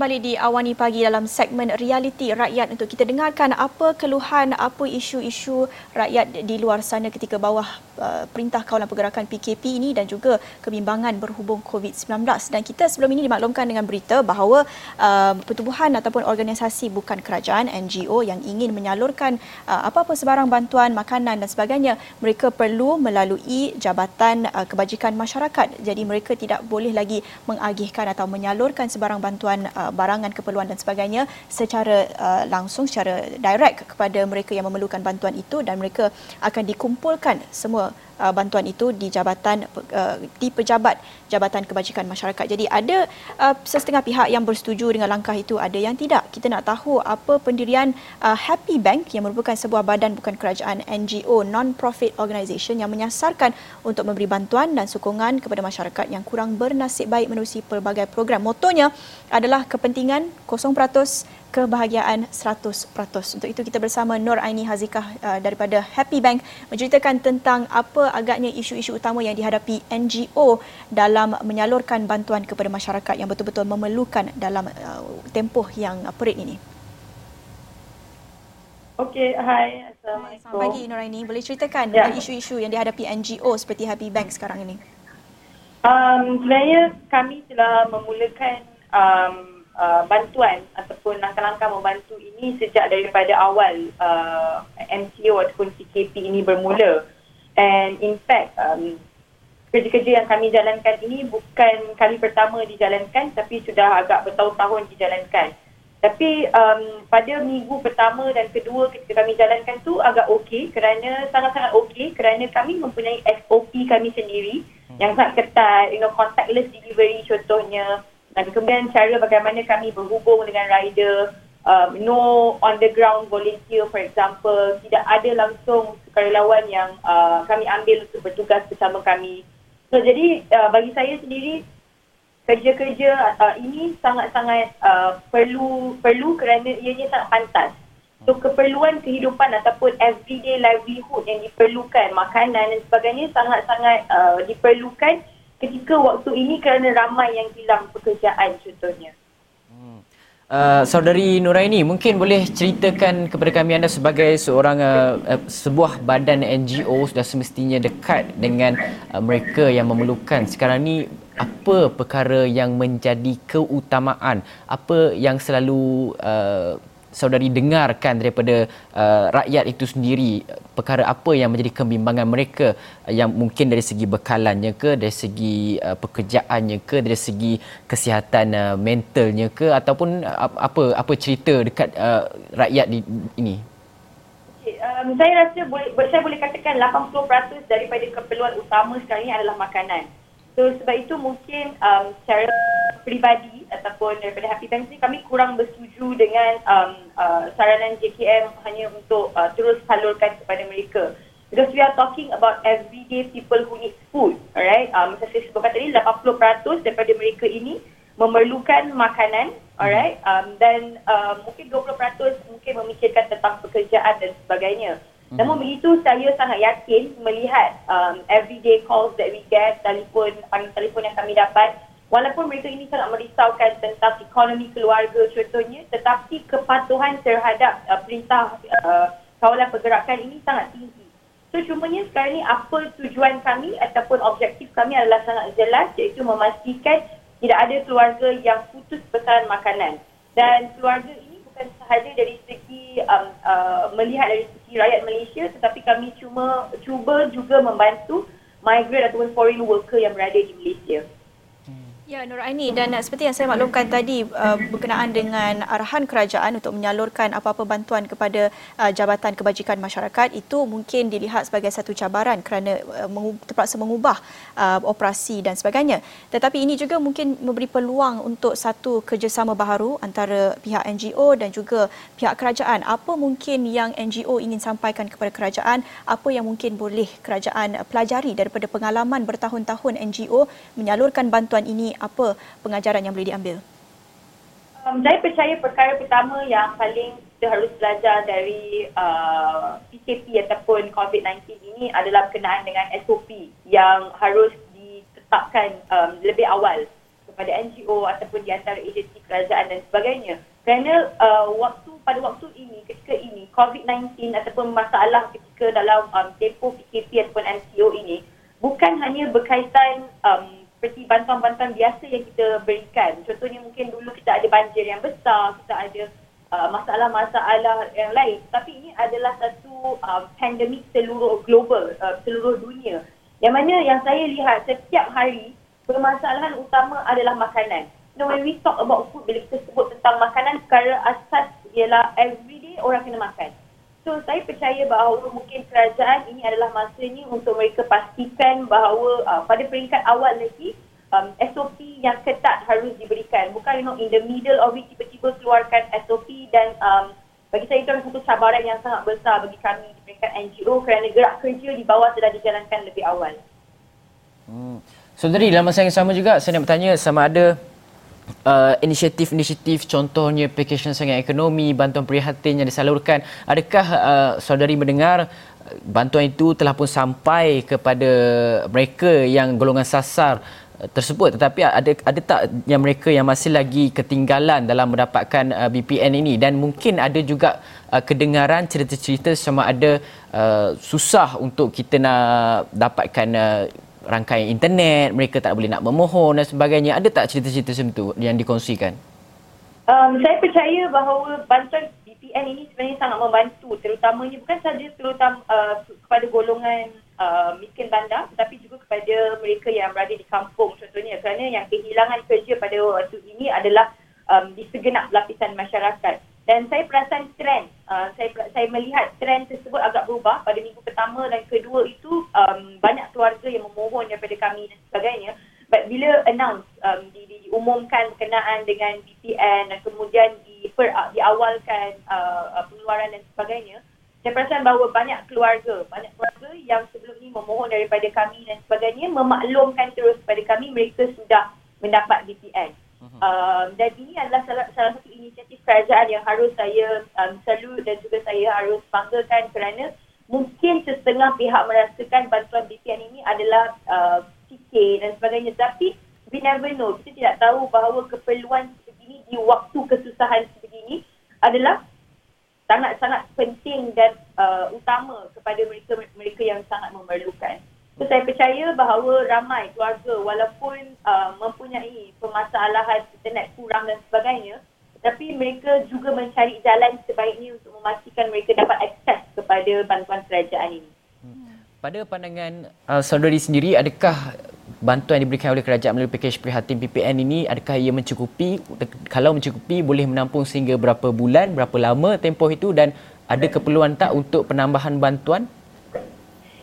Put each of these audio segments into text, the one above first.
kembali di Awani Pagi dalam segmen Realiti Rakyat untuk kita dengarkan apa keluhan, apa isu-isu rakyat di luar sana ketika bawah uh, perintah kawalan pergerakan PKP ini dan juga kebimbangan berhubung COVID-19. Dan kita sebelum ini dimaklumkan dengan berita bahawa uh, pertubuhan ataupun organisasi bukan kerajaan, NGO yang ingin menyalurkan uh, apa-apa sebarang bantuan, makanan dan sebagainya, mereka perlu melalui Jabatan uh, Kebajikan Masyarakat. Jadi mereka tidak boleh lagi mengagihkan atau menyalurkan sebarang bantuan bantuan uh, barangan keperluan dan sebagainya secara uh, langsung secara direct kepada mereka yang memerlukan bantuan itu dan mereka akan dikumpulkan semua uh, bantuan itu di jabatan uh, di pejabat Jabatan Kebajikan Masyarakat. Jadi ada uh, setengah pihak yang bersetuju dengan langkah itu, ada yang tidak. Kita nak tahu apa pendirian uh, Happy Bank yang merupakan sebuah badan bukan kerajaan NGO non-profit organisation yang menyasarkan untuk memberi bantuan dan sokongan kepada masyarakat yang kurang bernasib baik menerusi pelbagai program. Motonya adalah kepentingan 0% kebahagiaan 100%. Untuk itu kita bersama Nur Aini Hazikah uh, daripada Happy Bank menceritakan tentang apa agaknya isu-isu utama yang dihadapi NGO dalam menyalurkan bantuan kepada masyarakat yang betul-betul memerlukan dalam uh, tempoh yang perit ini. Okey, hai. Assalamualaikum. Selamat pagi Nur Aini. Boleh ceritakan ya. isu-isu yang dihadapi NGO seperti Happy Bank sekarang ini? Um, sebenarnya kami telah memulakan um, uh, bantuan ataupun langkah-langkah membantu ini sejak daripada awal uh, MCO ataupun CKP ini bermula. And in fact, um, kerja-kerja yang kami jalankan ini bukan kali pertama dijalankan tapi sudah agak bertahun-tahun dijalankan. Tapi um, pada minggu pertama dan kedua ketika kami jalankan tu agak okey kerana sangat-sangat okey kerana kami mempunyai SOP kami sendiri hmm. yang sangat ketat, you know, contactless delivery contohnya, dan kemudian cara bagaimana kami berhubung dengan rider, um, no on the ground volunteer for example, tidak ada langsung sukarelawan yang uh, kami ambil untuk bertugas bersama kami. So jadi uh, bagi saya sendiri kerja-kerja uh, ini sangat-sangat uh, perlu perlu kerana ianya sangat pantas. So keperluan kehidupan ataupun everyday livelihood yang diperlukan, makanan dan sebagainya sangat-sangat uh, diperlukan ketika waktu ini kerana ramai yang hilang pekerjaan contohnya. Hmm. Uh, saudari Nuraini, mungkin boleh ceritakan kepada kami anda sebagai seorang uh, uh, sebuah badan NGO sudah semestinya dekat dengan uh, mereka yang memerlukan. Sekarang ni apa perkara yang menjadi keutamaan? Apa yang selalu uh, saudari dengarkan daripada uh, rakyat itu sendiri perkara apa yang menjadi kebimbangan mereka uh, yang mungkin dari segi bekalannya ke dari segi uh, pekerjaannya ke dari segi kesihatan uh, mentalnya ke ataupun uh, apa apa cerita dekat uh, rakyat di, ini? Um, saya rasa boleh saya boleh katakan 80% daripada keperluan utama sekarang ini adalah makanan. So sebab itu mungkin um, secara peribadi ataupun daripada Happy Bank ni kami kurang bersetuju dengan um, uh, saranan JKM hanya untuk uh, terus salurkan kepada mereka. Because we are talking about everyday people who need food, alright? Um, macam saya sebutkan tadi, 80% daripada mereka ini memerlukan makanan, alright? Um, dan uh, mungkin 20% mungkin memikirkan tentang pekerjaan dan sebagainya. Namun begitu saya sangat yakin melihat um, everyday calls that we get, telefon, telefon yang kami dapat, walaupun mereka ini sangat merisaukan tentang ekonomi keluarga contohnya, tetapi kepatuhan terhadap uh, perintah uh, kawalan pergerakan ini sangat tinggi. So cumanya sekarang ni apa tujuan kami ataupun objektif kami adalah sangat jelas iaitu memastikan tidak ada keluarga yang putus besaran makanan. Dan keluarga ini bukan sahaja dari segi um, uh, melihat dari segi rakyat Malaysia tetapi kami cuma cuba juga membantu migrant ataupun foreign worker yang berada di Malaysia. Ya Nur Aini dan seperti yang saya maklumkan tadi uh, berkenaan dengan arahan kerajaan untuk menyalurkan apa-apa bantuan kepada uh, Jabatan Kebajikan Masyarakat itu mungkin dilihat sebagai satu cabaran kerana terpaksa mengubah operasi dan sebagainya. Tetapi ini juga mungkin memberi peluang untuk satu kerjasama baharu antara pihak NGO dan juga pihak kerajaan. Apa mungkin yang NGO ingin sampaikan kepada kerajaan? Apa yang mungkin boleh kerajaan pelajari daripada pengalaman bertahun-tahun NGO menyalurkan bantuan ini apa pengajaran yang boleh diambil? Um, saya percaya perkara pertama yang paling kita harus belajar dari uh, PKP ataupun COVID-19 ini adalah berkenaan dengan SOP yang harus ditetapkan um, lebih awal daripada NGO ataupun di antara agensi kerajaan dan sebagainya. Kerana uh, waktu pada waktu ini, ketika ini, COVID-19 ataupun masalah ketika dalam um, tempoh PKP ataupun MCO ini, bukan hanya berkaitan seperti bantuan-bantuan biasa yang kita berikan. Contohnya mungkin dulu kita ada banjir yang besar, kita ada uh, masalah-masalah yang lain. Tapi ini adalah satu um, pandemik seluruh global, uh, seluruh dunia. Yang mana yang saya lihat setiap hari permasalahan utama adalah makanan. Know, when we talk about food, bila kita sebut tentang makanan, perkara asas ialah everyday orang kena makan. So saya percaya bahawa mungkin kerajaan ini adalah masanya untuk mereka pastikan bahawa uh, pada peringkat awal lagi um, SOP yang ketat harus diberikan. Bukan you know in the middle of it tiba-tiba keluarkan SOP dan um, bagi saya itu adalah satu cabaran yang sangat besar bagi kami di peringkat NGO kerana gerak kerja di bawah sudah dijalankan lebih awal. Hmm. Saudari, dalam masa yang sama juga saya nak bertanya sama ada uh, inisiatif-inisiatif contohnya package sangat ekonomi, bantuan prihatin yang disalurkan. Adakah uh, saudari mendengar uh, bantuan itu telah pun sampai kepada mereka yang golongan sasar tersebut tetapi ada ada tak yang mereka yang masih lagi ketinggalan dalam mendapatkan uh, BPN ini dan mungkin ada juga uh, kedengaran cerita-cerita sama ada uh, susah untuk kita nak dapatkan uh, rangkaian internet mereka tak boleh nak memohon dan sebagainya. Ada tak cerita-cerita macam tu yang dikongsikan? Um, saya percaya bahawa bantuan BPN ini sebenarnya sangat membantu terutamanya bukan sahaja terutama uh, kepada golongan uh, miskin bandar tetapi juga kepada mereka yang berada di kampung. Contohnya kerana yang kehilangan kerja pada waktu ini adalah um, di segenap lapisan masyarakat dan saya perasan trend uh, saya saya melihat trend tersebut agak berubah pada minggu pertama dan kedua itu um, banyak keluarga yang memohon daripada kami dan sebagainya but bila announce um, di, di, diumumkan berkenaan dengan BPN dan kemudian di per, diawalkan uh, pengeluaran dan sebagainya saya perasan bahawa banyak keluarga, banyak keluarga yang sebelum ini memohon daripada kami dan sebagainya memaklumkan terus kepada kami mereka sudah mendapat BPN. Um, dan ini adalah salah, salah satu inisiatif kerajaan yang harus saya um, salute dan juga saya harus banggakan kerana mungkin setengah pihak merasakan bantuan BPN ini adalah uh, sikit dan sebagainya. Tapi we never know. Kita tidak tahu bahawa keperluan sebegini di waktu kesusahan sebegini adalah sangat-sangat penting dan uh, utama kepada mereka mereka yang sangat memerlukan. So, saya percaya bahawa ramai keluarga walaupun uh, mempunyai permasalahan internet kurang dan sebagainya tapi mereka juga mencari jalan sebaiknya untuk memastikan mereka dapat akses kepada bantuan kerajaan ini. Hmm. Pada pandangan uh, saudari sendiri, adakah bantuan yang diberikan oleh kerajaan melalui pakej prihatin PPN ini adakah ia mencukupi kalau mencukupi boleh menampung sehingga berapa bulan berapa lama tempoh itu dan ada keperluan tak untuk penambahan bantuan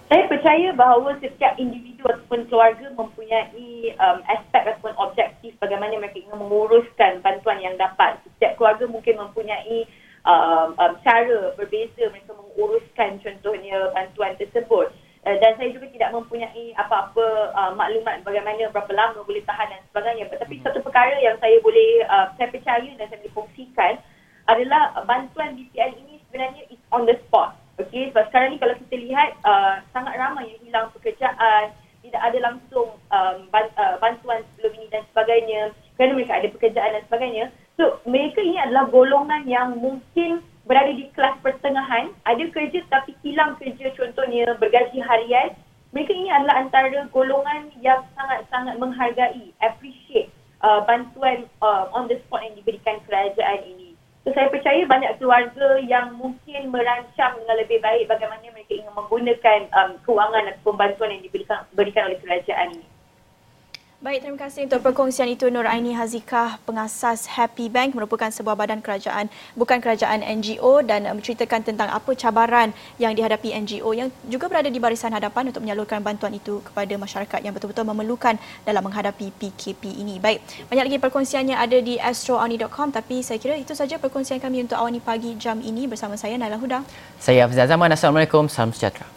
saya percaya bahawa setiap individu ataupun keluarga mempunyai um, aspek ataupun objektif bagaimana mereka ingin menguruskan bantuan yang dapat. Setiap keluarga mungkin mempunyai um, um, cara berbeza mereka menguruskan contohnya bantuan tersebut. Uh, dan saya juga tidak mempunyai apa-apa uh, maklumat bagaimana berapa lama boleh tahan dan sebagainya. Tetapi hmm. satu perkara yang saya boleh, uh, saya percaya dan saya boleh kongsikan adalah bantuan BPN ini sebenarnya is on the spot. Okay, sebab sekarang ni kalau kita lihat uh, sangat ramai yang hilang pekerjaan, tidak ada langsung um, uh, bantuan sebelum ini dan sebagainya kerana mereka ada pekerjaan dan sebagainya. So, mereka ini adalah golongan yang mungkin berada di kelas pertengahan, ada kerja tapi hilang kerja contohnya bergaji harian, mereka ini adalah antara golongan yang sangat-sangat menghargai, appreciate uh, bantuan uh, on the spot yang diberikan kerajaan ini. So saya percaya banyak keluarga yang mungkin merancang dengan lebih baik bagaimana mereka ingin menggunakan um, kewangan atau bantuan yang diberikan oleh kerajaan ini. Baik, terima kasih untuk perkongsian itu Nur Aini Hazikah, pengasas Happy Bank merupakan sebuah badan kerajaan, bukan kerajaan NGO dan menceritakan tentang apa cabaran yang dihadapi NGO yang juga berada di barisan hadapan untuk menyalurkan bantuan itu kepada masyarakat yang betul-betul memerlukan dalam menghadapi PKP ini. Baik, banyak lagi perkongsiannya ada di astroani.com tapi saya kira itu saja perkongsian kami untuk Awani Pagi jam ini bersama saya Naila Huda. Saya Hafizah Zaman. Assalamualaikum. Salam sejahtera.